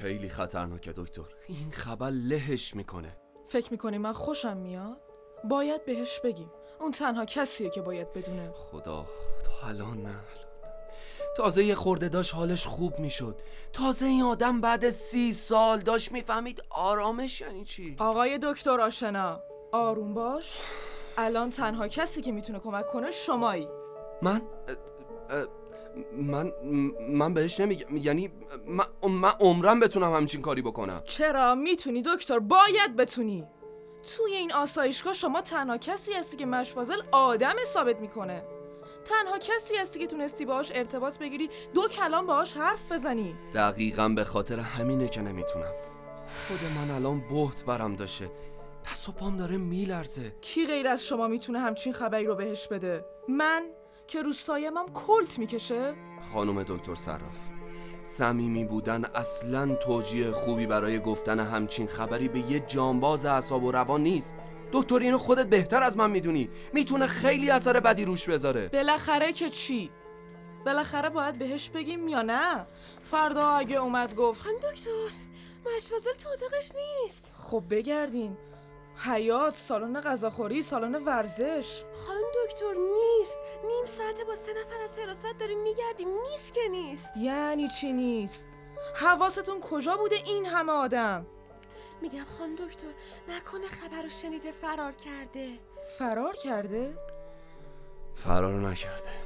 خیلی خطرناکه دکتر. این خبر لهش می‌کنه. فکر می‌کنی من خوشم میاد؟ باید بهش بگیم. اون تنها کسیه که باید بدونه. خدا خدا الان نه الان. تازه یه خورده داشت حالش خوب می‌شد. تازه این آدم بعد سی سال داشت می‌فهمید آرامش یعنی چی؟ آقای دکتر آشنا آروم باش. الان تنها کسی که می‌تونه کمک کنه شمایی. من؟ اه، اه، من من بهش نمیگم. یعنی من, من عمرم بتونم همچین کاری بکنم. چرا؟ می‌تونی دکتر باید بتونی. توی این آسایشگاه شما تنها کسی هستی که مشفازل آدم ثابت می‌کنه. تنها کسی هستی که تونستی باهاش ارتباط بگیری دو کلام باهاش حرف بزنی. دقیقا به خاطر همینه که نمی‌تونم. خود من الان بهت برم داشته دست و پام داره میلرزه. کی غیر از شما می‌تونه همچین خبری رو بهش بده؟ من؟ که روستایمم کلت می‌کشه؟ خانم دکتر صراف صمیمی بودن اصلا توجیه خوبی برای گفتن همچین خبری به یه جانباز اعصاب و روان نیست. دکتر اینو خودت بهتر از من می‌دونی. می‌تونه خیلی اثر بدی روش بذاره. بالاخره که چی؟ بالاخره باید بهش بگیم یا نه؟ فردا اگه اومد گفت خانم دکتر مشوازل تو اتاقش نیست. خب بگردین. حیات سالن غذاخوری سالن ورزش. خانم دکتر نیست. نیم ساعته با سه نفر از حراست داریم میگردیم. نیست که نیست. یعنی چی نیست؟ حواستون کجا بوده این همه آدم؟ میگم خانم دکتر نکنه خبر رو شنیده فرار کرده. فرار کرده؟ فرار نکرده.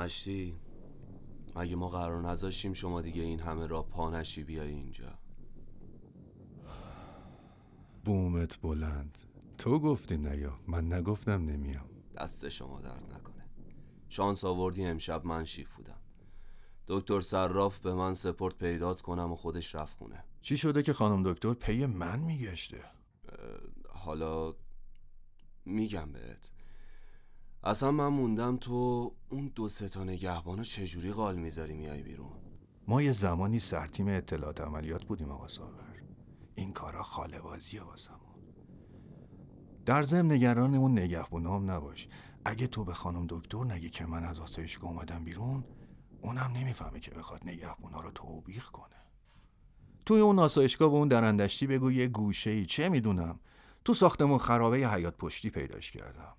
مشتی مگه ما قرار نذاشتیم شما دیگه این همه را پا نشی بیای اینجا. بومت بلند. تو گفتی نیا من نگفتم نمیام. دست شما درد نکنه. شانس آوردی امشب من شیف بودم. دکتر صراف به من سپورت پیدات کنم و خودش رفت خونه. چی شده که خانم دکتر پی من میگشته؟ حالا میگم بهت. اصلا من موندم تو اون دو سه تا نگهبانو چجوری قال می‌ذاری میای بیرون؟ ما یه زمانی سرتیم اطلاعات عملیات بودیم آقا ساغر. این کارا خاله بازیه واسمون در ضمن نگران اون نگهبانام نباش. اگه تو به خانم دکتر نگی که من از آسایشگاه اومدم بیرون اونم نمی‌فهمه که بخواد نگهبونا رو توبیخ کنه. توی اون آسایشگاه به اون درندشتی بگو یه گوشه ای چه می‌دونم؟ تو ساختمون خرابه ی حیات پشتی پیداش کردم.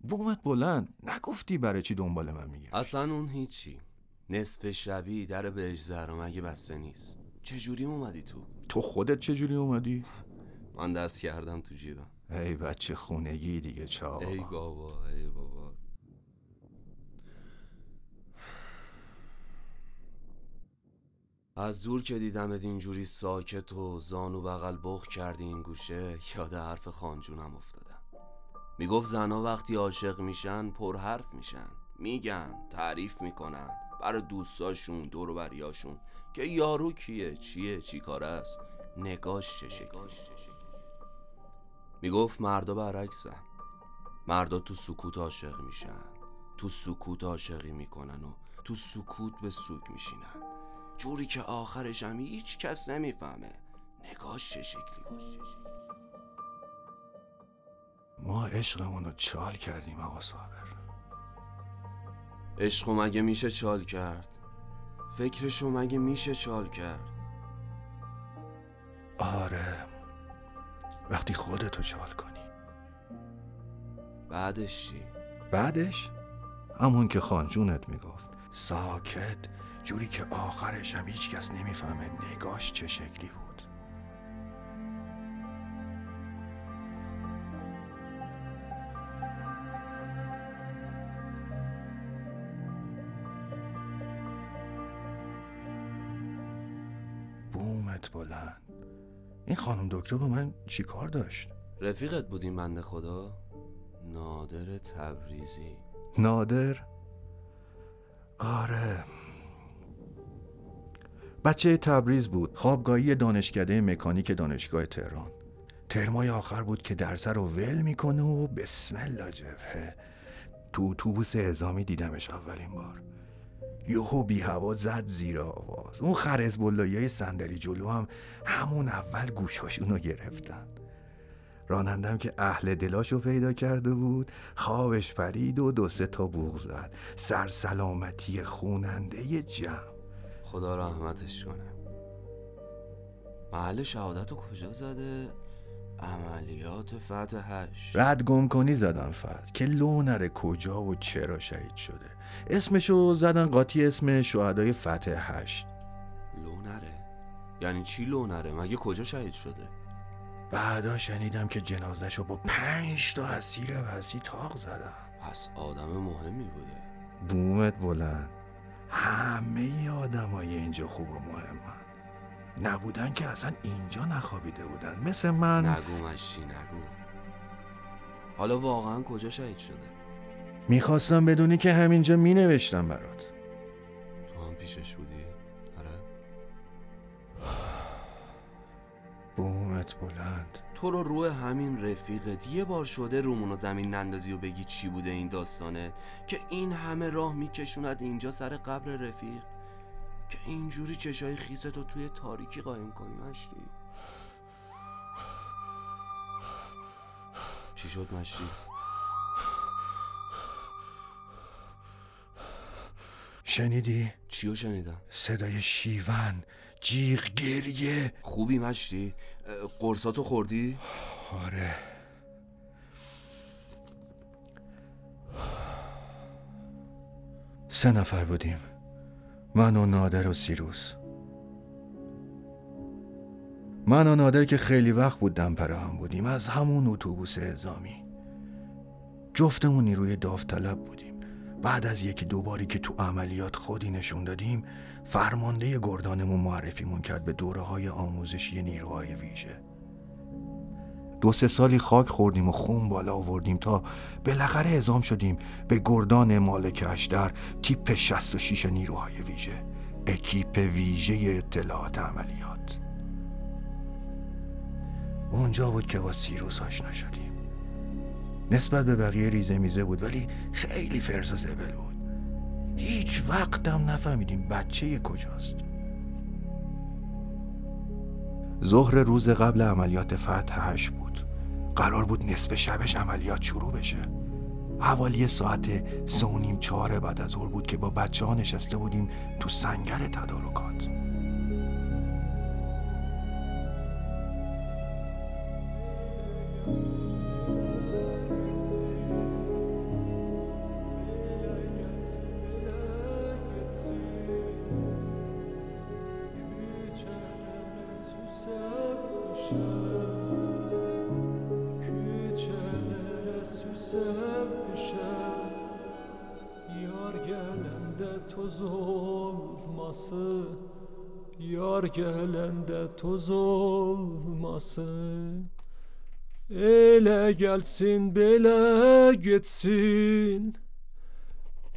بومت بلند نگفتی برای چی دنبال من میگه اصلا اون هیچی. نصف شبی در بهش زهرا مگه بسته نیست. چجوری اومدی تو؟ تو خودت چجوری اومدی؟ من دست کردم تو جیبم. ای بچه خونگی دیگه چاقا ای بابا ای بابا. از دور که دیدمت اینجوری ساکت و زانو بغل بخ کردی این گوشه یاد حرف خانجونم افتادم می‌گفت زنا وقتی عاشق میشن پر حرف میشن. میگن تعریف می‌کنن. برای دوستاشون دور بریاشون. که یارو کیه چیه چی کاره است؟ نگاش چه می‌گفت مردا برعکسن. مردا تو سکوت عاشق میشن. تو سکوت عاشقی می‌کنن و تو سکوت به سوگ میشینن. جوری که آخرش هم هیچ کس نمی‌فهمه. نگاش چه شکلی؟ ما عشقمون رو چال کردیم آقا صابر. عشقو مگه میشه چال کرد؟ فکرشو مگه میشه چال کرد؟ آره وقتی خودتو چال کنی. بعدش چی؟ بعدش؟ همون که خانجونت می‌گفت. ساکت جوری که آخرش هم هیچ کس نمی‌فهمه نگاش چه شکلی بود. بومت بلند. این خانم دکتر با من چی کار داشت؟ رفیقت بودیم بنده خدا؟ نادر تبریزی. نادر؟ آره. بچه تبریز بود. خوابگاهی دانشکده مکانیک دانشگاه تهران. ترمای آخر بود که درس رو ول می‌کنه و بسم الله جبهه. تو اتوبوس اعزامی دیدمش اولین بار. یهو بی هوا زد زیر آواز. اون خرز های صندلی جلو هم همون اول گوشاشون رو گرفتن. رانندم که اهل دلاشو پیدا کرده بود خوابش پرید و دو سه تا بوغ زد. سر سلامتی خوننده جمع خدا رحمتش کنه. محل شهادت رو کجا زده؟ عملیات فتح هشت رد گم کنی زدن فتح که لو نره کجا و چرا شهید شده. اسمشو زدن قاطی اسم شهدای فتح هشت لو نره یعنی چی لو نره مگه کجا شهید شده؟ بعدا شنیدم که جنازشو با پنج تا اسیر وزی تاق زدن. پس آدم مهمی بوده. بومت بلند. همه آدمای اینجا خوب و مهمن. نبودن که اصلا اینجا نخوابیده بودن. مثل من نگو مشتی نگو. حالا واقعا کجا شهید شده؟ می‌خواستم بدونی که همینجا مینوشتم برات. تو هم پیشش بودی؟ آره. بومت بلند. تو رو روی همین رفیقت یه بار شده رومون و زمین نندازی و بگی چی بوده این داستانه؟ که این همه راه میکشوند اینجا سر قبر رفیق؟ که اینجوری چشای خیستو توی تاریکی قایم کنی مشتی چی شد مشتی؟ شنیدی؟ چیو شنیدم؟ صدای شیون جیغ گریه خوبی مشتی؟ قرصاتو خوردی؟ آره سه نفر بودیم من و نادر و سیروس. من و نادر که خیلی وقت بود دمپره هم بودیم از همون اتوبوس اعزامی. جفتمون نیروی داوطلب بودیم. بعد از یکی دوباری که تو عملیات خودی نشون دادیم فرمانده گردانمون معرفیمون کرد به دوره های آموزشی نیروهای ویژه. دو سه سالی خاک خوردیم و خون بالا آوردیم تا بالاخره اعزام شدیم به گردان مالک اشتر تیپ 66 نیروهای ویژه. اکیپ ویژه اطلاعات عملیات. اونجا بود که با سیروس آشنا شدیم. نسبت به بقیه ریزه میزه بود ولی خیلی فرز و زبل بود. هیچ وقتم نفهمیدیم بچه کجاست. ظهر روز قبل عملیات فتح هش بود. قرار بود نصف شبش عملیات شروع بشه. حوالی ساعت سه و نیم چهار بعد از ظهر بود که با بچه ها نشسته بودیم تو سنگر تدارکات. Toz olması Yar gelende toz olmasın Ele gelsin bele gitsin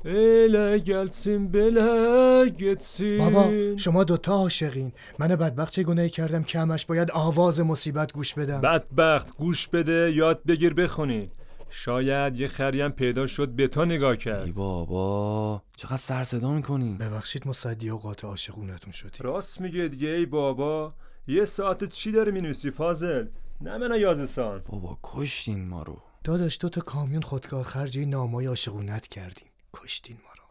Ele gelsin bele gitsin بابا شما دوتا عاشقین. من بدبخت چه گناهی کردم که همش باید آواز مصیبت گوش بدم؟ بدبخت گوش بده یاد بگیر بخونی. شاید یه خریم پیدا شد به تو نگاه کرد. ای بابا چقدر سر صدا می‌کنی؟ ببخشید مصدی اوقات عاشقونتون شدی راست میگه دیگه ای بابا. یه ساعت چی داره می‌نویسی فاضل؟ نه من یازستان بابا کشتین ما رو. داداش دو تا کامیون خودکار خرجی نامای عاشقونت کردیم. کشتین ما رو.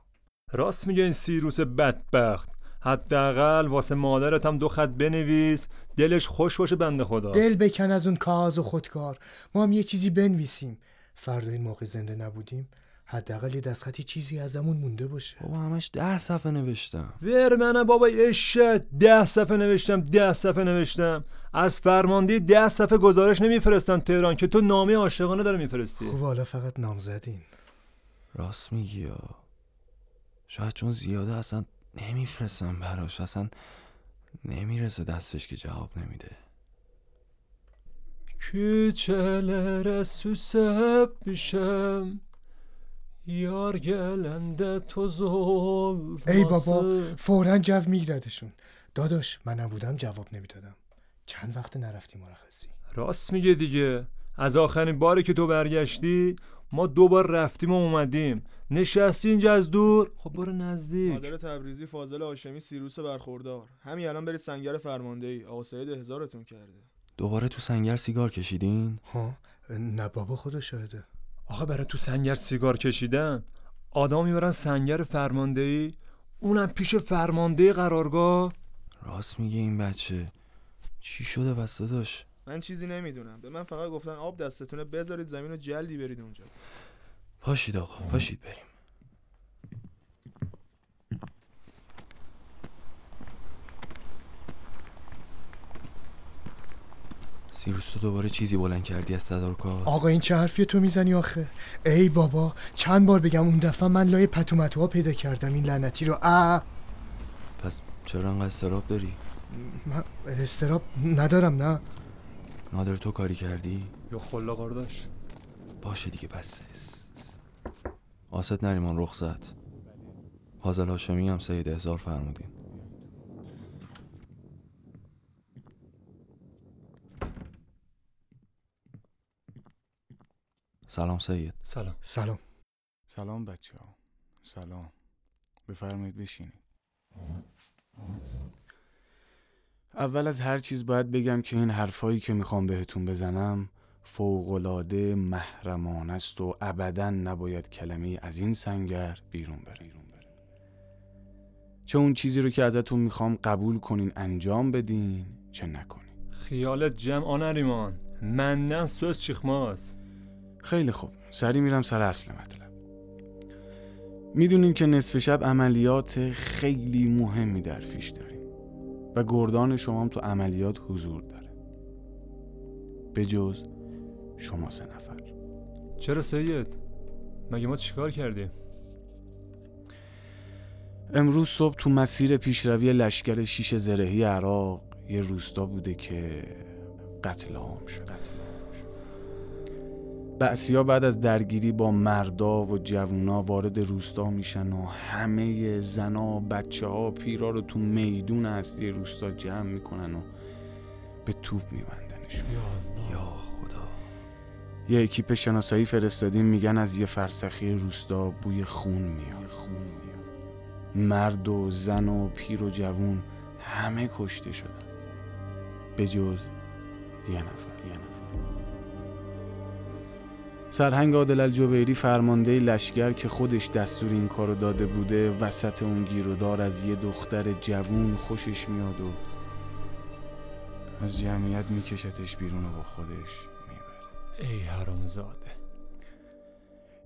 راست میگه این سیروس بدبخت. حداقل واسه مادرت هم دو خط بنویس. دلش خوش باشه بنده خدا. دل بکن از اون کاغذ و خودکار. ما هم یه چیزی بنویسیم. فردا این موقع زنده نبودیم حداقل یه دستخطی چیزی ازمون مونده باشه. بابا همش ده صفحه نوشتم. ور منه بابا اشت ده صفحه نوشتم ده صفحه نوشتم. از فرمانده ده صفحه گزارش نمیفرستن تهران که تو نامه عاشقانه داره میفرستی. خوب حالا فقط نامزدین راست میگی یا شاید چون زیاده اصلا نمیفرستم براش اصلا نمی‌رسه دستش که جواب نمیده. Küçelere süsep düşem Yar gelende toz olmasın ای بابا فورا جو میگیردشون داداش منم بودم جواب نمی‌دادم چند وقت نرفتی مرخصی راست میگه دیگه از آخرین باری که تو برگشتی ما دوبار رفتیم و اومدیم نشستی اینجا از دور خب برو نزدیک مادر تبریزی فاضل هاشمی سیروس برخوردار همین الان برید سنگر فرمانده ای آقا سعید هزارتون کرده دوباره تو سنگر سیگار کشیدین؟ ها نه بابا خدا شاهده. آخه برای تو سنگر سیگار کشیدن آدم می‌برن سنگر فرماندهی؟ اونم پیش فرمانده قرارگاه؟ راست میگه این بچه. چی شده بس داداش؟ من چیزی نمی‌دونم. به من فقط گفتن آب دستتونه بذارید زمین و جلدی برید اونجا. پاشید آقا پاشید بریم. سیروس تو دوباره چیزی بلند کردی از تدارکات آقا این چه حرفی تو می‌زنی آخه؟ ای بابا چند بار بگم اون دفعه من لای پتومتوها پیدا کردم این لعنتی رو. اه. پس چرا انقدر استراب داری؟ من استراب ندارم نه. نادر تو کاری کردی؟ یا خلا قرداش باشه دیگه بس. آست نریمان رخصت. فاضل هاشمی هم سید هزار فرمودین. سلام سید. سلام. سلام. سلام بچه ها سلام. بفرمایید بشینید. اول از هر چیز باید بگم که این حرفایی که می‌خوام بهتون بزنم فوقلاده محرمانه است و ابدا نباید کلمه از این سنگر بیرون بره. چه اون چیزی رو که ازتون می‌خوام قبول کنین انجام بدین چه نکنین. خیالت جمع آنریمان مندن سوز چیخماز خیلی خوب. سری میرم سر اصل مطلب. می‌دونین که نصف شب عملیات خیلی مهمی در پیش داریم و گردان شما هم تو عملیات حضور داره. به جز شما سه نفر. چرا سید؟ مگه ما چیکار کردیم؟ امروز صبح تو مسیر پیشروی لشکر شیش زرهی عراق یه روستا بوده که قتل عام شد بعثیا بعد از درگیری با مردا و جوونا وارد روستا میشن و همه زنا بچه ها پیرا رو تو میدون اصلی روستا جمع می‌کنن و به توپ میبندنشون. یا خدا. یه اکیپ شناسایی فرستادیم میگن از یه فرسخی روستا بوی خون میاد. خون میاد. مرد و زن و پیر و جوون همه کشته شدن. به جز یه نفر. یه نفر. سرهنگ عادل الجبیری فرمانده لشکر که خودش دستور این کارو داده بوده وسط اون گیرودار از یه دختر جوون خوشش میاد و از جمعیت میکشتش بیرون و با خودش می‌بره. ای حرامزاده.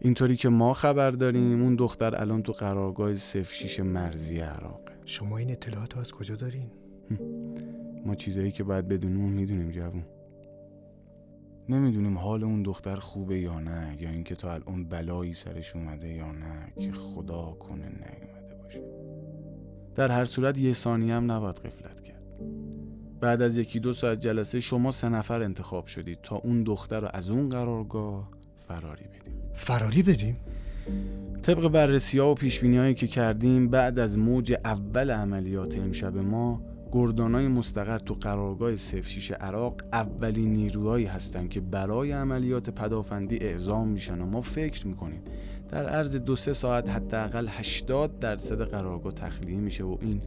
اینطوری که ما خبر داریم اون دختر الان تو قرارگاه صف شیش مرزی عراقه شما این اطلاعات رو از کجا دارین؟ ما چیزایی که باید بدونیم می‌دونیم جوون. نمی‌دونیم حال اون دختر خوبه یا نه یا اینکه تا الان بلایی سرش اومده یا نه که خدا کنه نیومده باشه. در هر صورت یه ثانیه هم نباید قفلت کرد. بعد از یکی دو ساعت جلسه شما سه نفر انتخاب شدید تا اون دختر رو از اون قرارگاه فراری بدیم. فراری بدیم؟ طبق بررسی ها و پیش هایی که کردیم بعد از موج اول عملیات امشب ما گردانای مستقر تو قرارگاه سفشیش عراق اولین نیروهایی هستند که برای عملیات پدافندی اعزام میشن و ما فکر می‌کنیم در عرض دو سه ساعت حداقل 80 درصد قرارگاه تخلیه میشه و این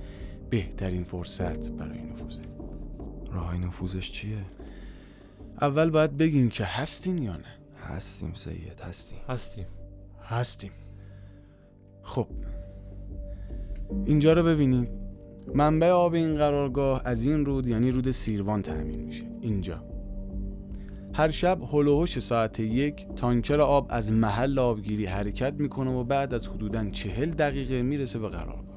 بهترین فرصت برای نفوذه. راه نفوذش چیه؟ اول باید بگیم که هستین یا نه. هستیم سید هستیم. هستیم. هستیم. خب اینجا رو ببینید. منبع آب این قرارگاه از این رود یعنی رود سیروان تأمین میشه. اینجا. هر شب هلوهوش ساعت یک تانکر آب از محل آبگیری حرکت می‌کنه و بعد از حدوداً چهل دقیقه می‌رسه به قرارگاه.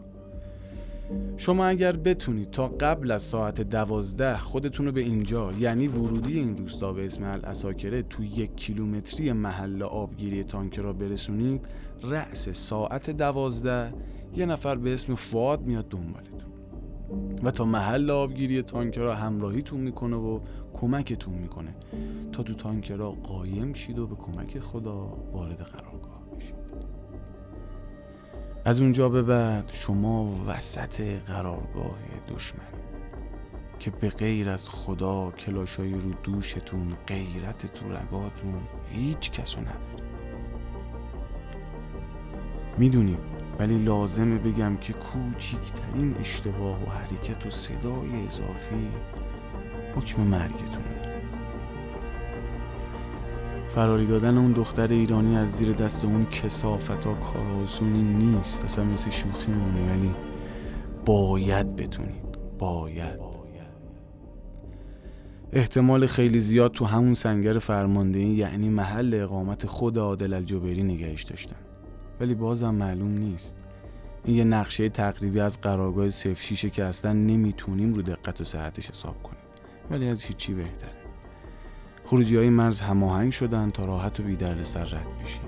شما اگر بتونید تا قبل از ساعت دوازده خودتون رو به اینجا یعنی ورودی این روستا به اسم الاساکره تو یک کیلومتری محل آبگیری تانکرا برسونید رأس ساعت دوازده یه نفر به اسم فواد میاد دنبالتون. و تا محل آبگیری تانکرا همراهیتون می‌کنه و کمکتون می‌کنه. تا تو تانکرا قایم شید و به کمک خدا وارد قرارگاه بشید. از اونجا به بعد شما وسط قرارگاه دشمن که به غیر از خدا کلاشای رو دوشتون غیرت تو رگاتون هیچ کسو نداره. می‌دونید ولی لازمه بگم که کوچیکترین اشتباه و حرکت و صدای اضافی حکم مرگتونه. فراری دادن اون دختر ایرانی از زیر دست اون کسافت ها کار آسونی نیست. اصلا مثل شوخی مونه ولی باید بتونید. باید. احتمال خیلی زیاد تو همون سنگر فرماندهی یعنی محل اقامت خود عادل الجبری نگهش داشتن. ولی بازم معلوم نیست. این یه نقشه تقریبی از قرارگاه صف شیشه که اصلا نمی‌تونیم رو دقت و صحتش حساب کنیم. ولی از هیچی بهتره. خروجی های مرز هماهنگ شدن تا راحت و بیدرد سر رد بشیم.